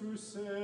to save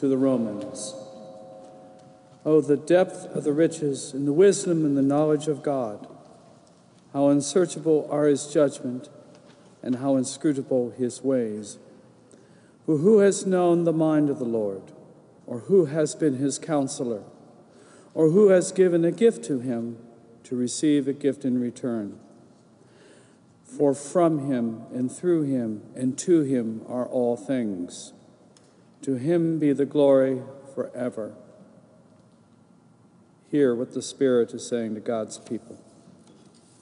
to the Romans. Oh, the depth of the riches and the wisdom and the knowledge of God! How unsearchable are his judgment and how inscrutable his ways. For who has known the mind of the Lord, or who has been his counselor, or who has given a gift to him to receive a gift in return? For from him and through him and to him are all things. To him be the glory forever. Hear what the Spirit is saying to God's people.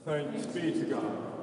Thanks be to God.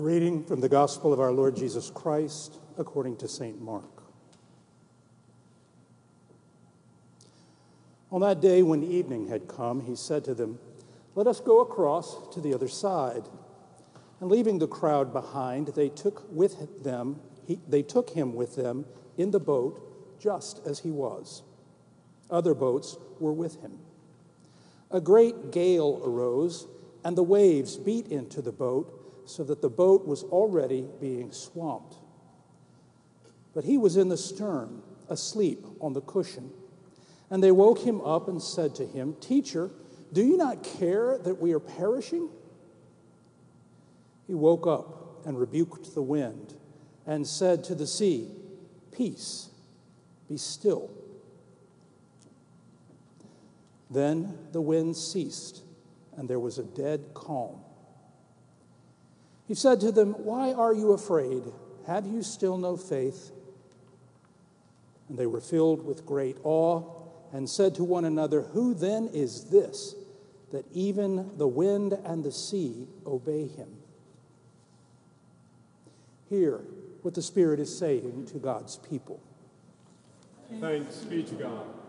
Reading from the Gospel of our Lord Jesus Christ according to St. Mark. On that day when evening had come, he said to them, Let us go across to the other side. And leaving the crowd behind, they took with them, he, they took him with them in the boat, just as he was. Other boats were with him. A great gale arose, and the waves beat into the boat so that the boat was already being swamped. But he was in the stern, asleep on the cushion. And they woke him up and said to him, Teacher, do you not care that we are perishing? He woke up and rebuked the wind and said to the sea, Peace, be still. Then the wind ceased, and there was a dead calm. He said to them, Why are you afraid? Have you still no faith? And they were filled with great awe and said to one another, Who then is this that even the wind and the sea obey him? Hear what the Spirit is saying to God's people. Thanks be to God.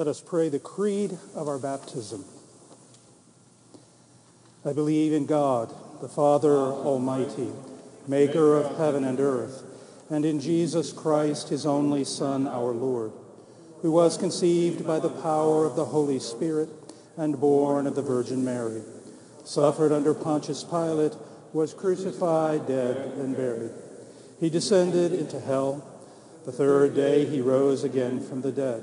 Let us pray the creed of our baptism. I believe in God, the Father Almighty, maker of heaven and earth, and in Jesus Christ, his only Son, our Lord, who was conceived by the power of the Holy Spirit and born of the Virgin Mary, suffered under Pontius Pilate, was crucified, dead, and buried. He descended into hell. The third day he rose again from the dead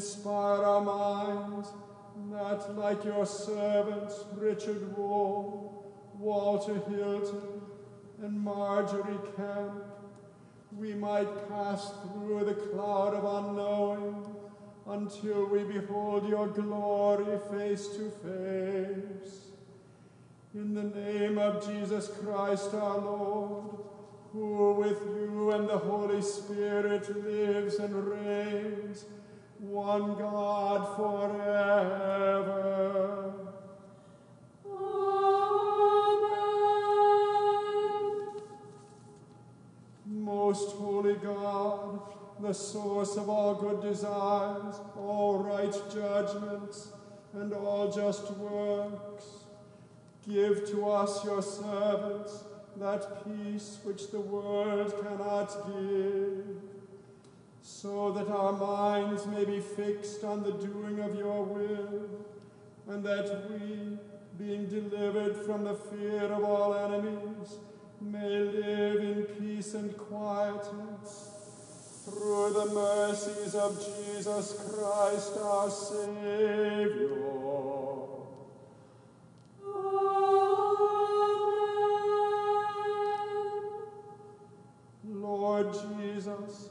Inspire our minds, that like your servants, Richard Rolle, Walter Hilton, and Margery Kempe, we might pass through the cloud of unknowing until we behold your glory face to face. In the name of Jesus Christ our Lord, who with you and the Holy Spirit lives and reigns, one God forever. Amen. Most holy God, the source of all good desires, all right judgments, and all just works, give to us, your servants, that peace which the world cannot give, so that our minds may be fixed on the doing of your will, and that we, being delivered from the fear of all enemies, may live in peace and quietness through the mercies of Jesus Christ our Savior. Amen. Lord Jesus,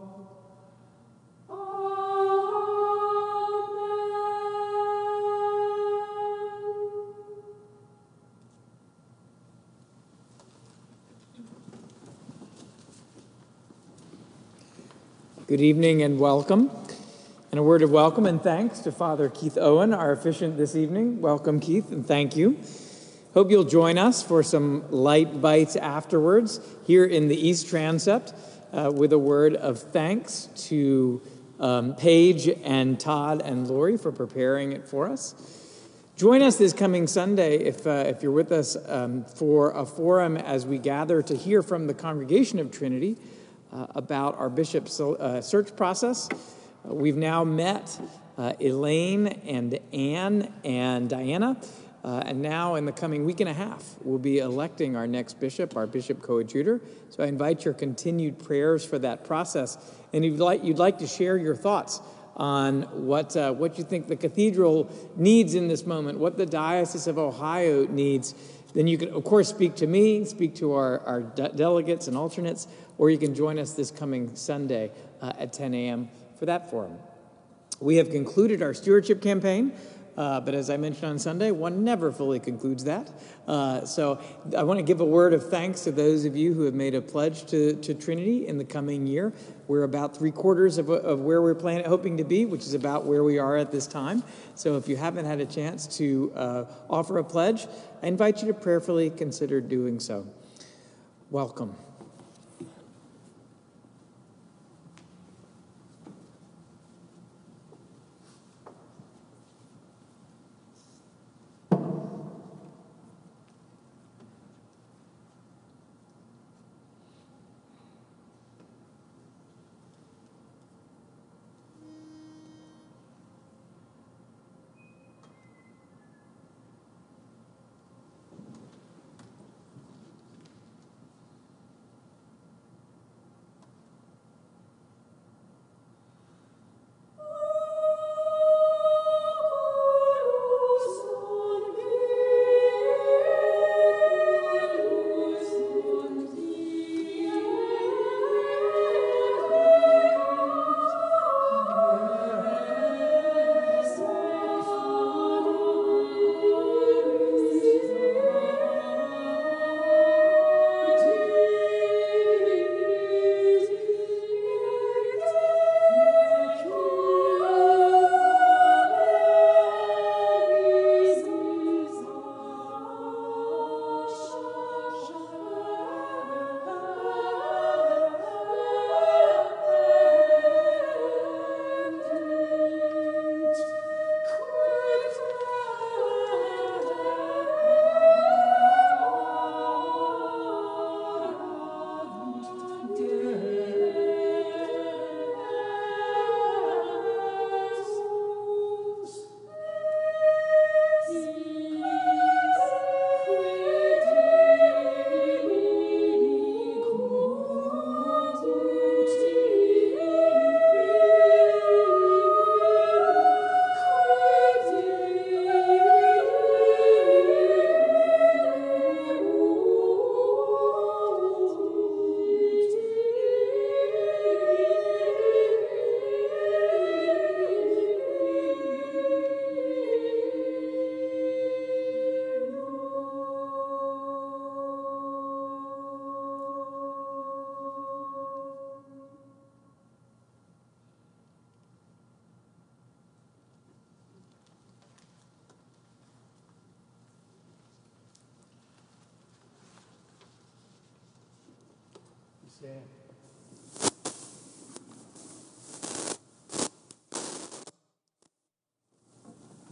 Good evening and welcome. And a word of welcome and thanks to Father Keith Owen, our officiant this evening. Welcome, Keith, and thank you. Hope you'll join us for some light bites afterwards here in the East Transept uh, with a word of thanks to um, Paige and Todd and Lori for preparing it for us. Join us this coming Sunday if, uh, if you're with us um, for a forum as we gather to hear from the Congregation of Trinity about our bishop's uh, search process. Uh, we've now met uh, Elaine and Anne and Diana, uh, and now in the coming week and a half, we'll be electing our next bishop, our bishop coadjutor. So I invite your continued prayers for that process. And you'd like, you'd like to share your thoughts on what, uh, what you think the cathedral needs in this moment, what the Diocese of Ohio needs, then you can, of course, speak to me, speak to our, our de- delegates and alternates, or you can join us this coming Sunday uh, at 10 a.m. for that forum. We have concluded our stewardship campaign, uh, but as I mentioned on Sunday, one never fully concludes that. Uh, so I want to give a word of thanks to those of you who have made a pledge to, to Trinity in the coming year. We're about three quarters of, of where we're planning, hoping to be, which is about where we are at this time. So if you haven't had a chance to uh, offer a pledge, I invite you to prayerfully consider doing so. Welcome.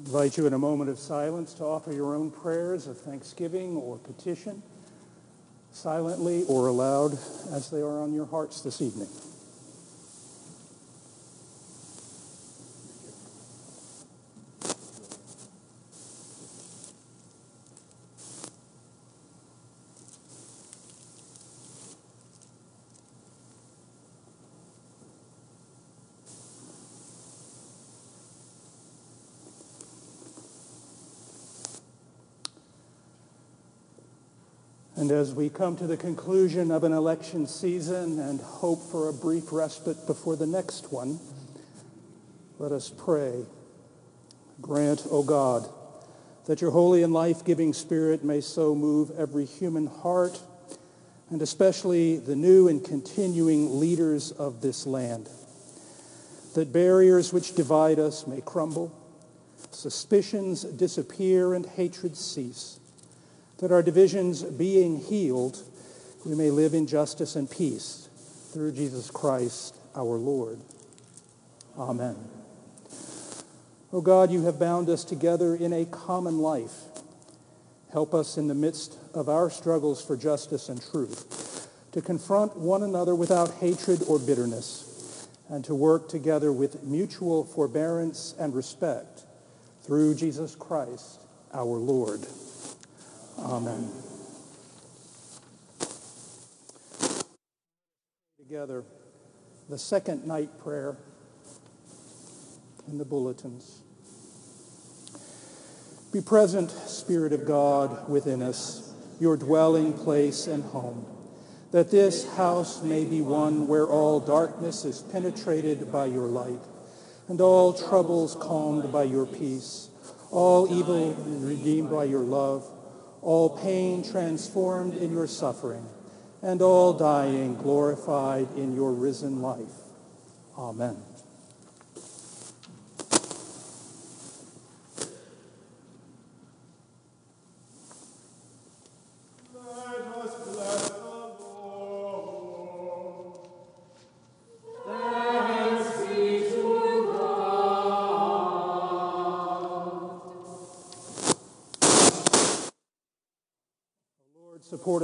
Invite you in a moment of silence to offer your own prayers of thanksgiving or petition, silently or aloud as they are on your hearts this evening. And as we come to the conclusion of an election season and hope for a brief respite before the next one, let us pray. Grant, O God, that your holy and life-giving spirit may so move every human heart, and especially the new and continuing leaders of this land, that barriers which divide us may crumble, suspicions disappear, and hatred cease, that our divisions being healed, we may live in justice and peace through Jesus Christ our Lord. Amen. O oh God, you have bound us together in a common life. Help us in the midst of our struggles for justice and truth to confront one another without hatred or bitterness and to work together with mutual forbearance and respect through Jesus Christ our Lord. Amen. Together, the second night prayer in the bulletins. Be present, Spirit of God, within us, your dwelling place and home, that this house may be one where all darkness is penetrated by your light, and all troubles calmed by your peace, all evil redeemed by your love, all pain transformed in your suffering, and all dying glorified in your risen life. Amen.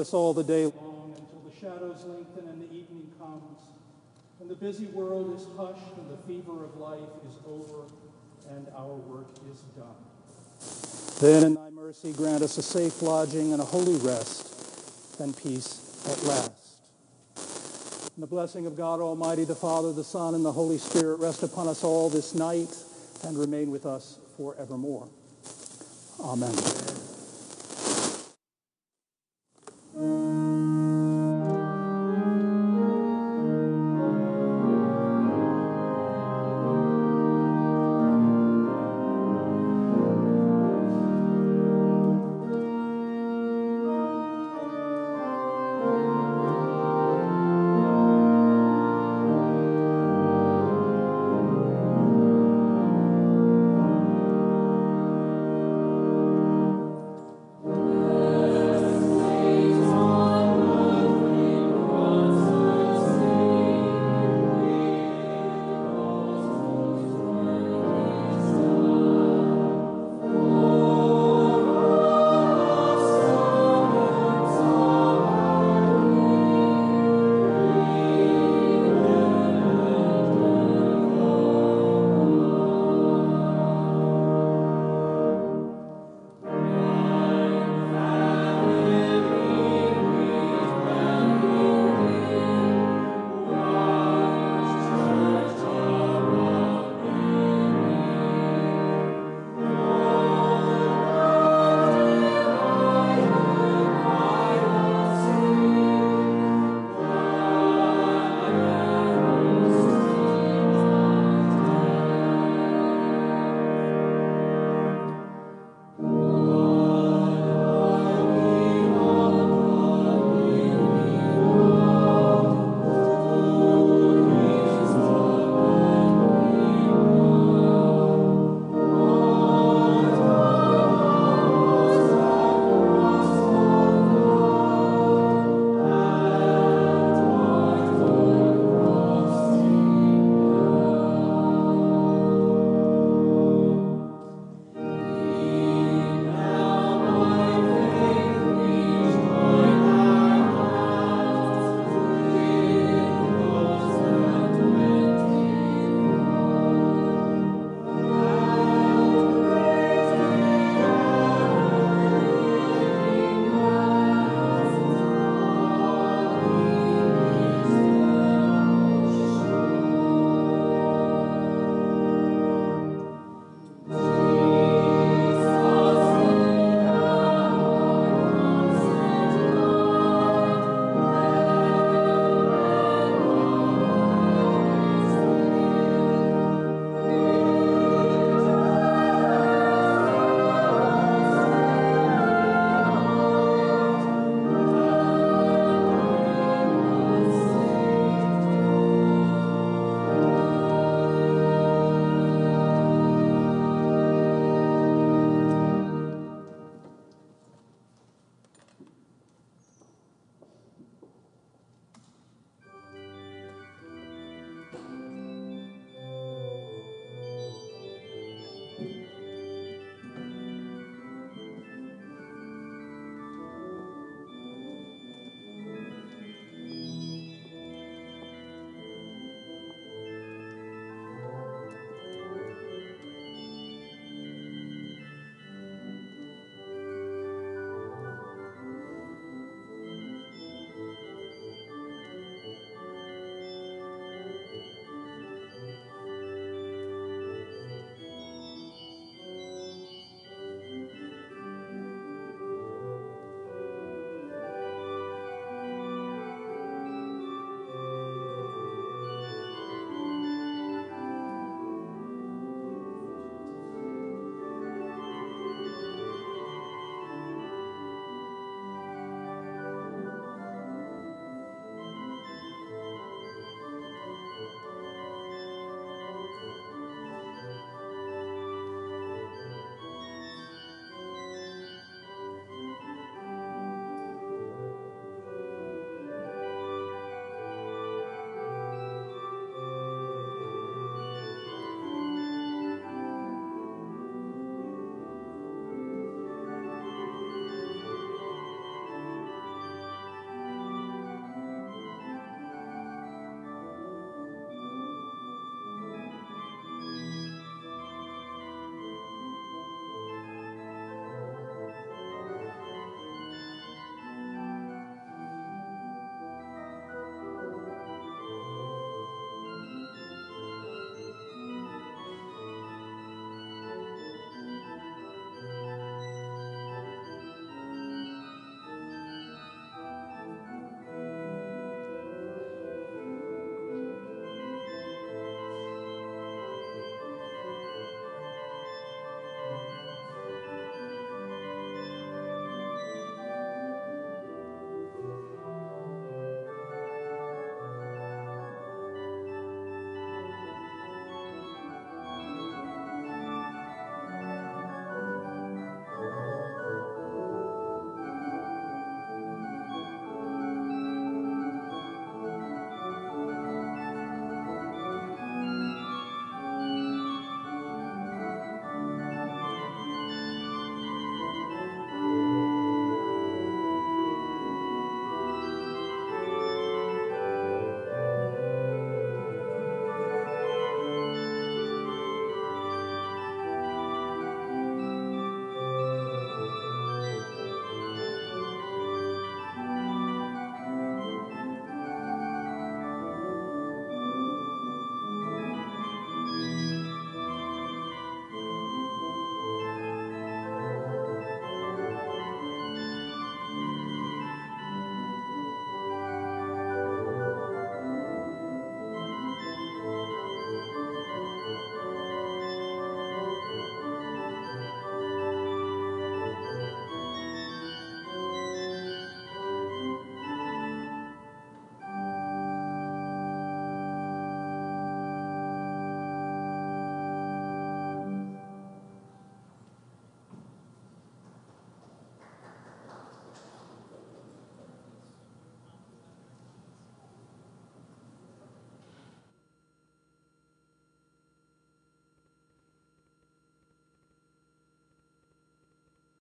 Us all the day long until the shadows lengthen and the evening comes, and the busy world is hushed and the fever of life is over and our work is done. Then in thy mercy grant us a safe lodging and a holy rest and peace at last. And the blessing of God Almighty, the Father, the Son, and the Holy Spirit rest upon us all this night and remain with us forevermore. Amen.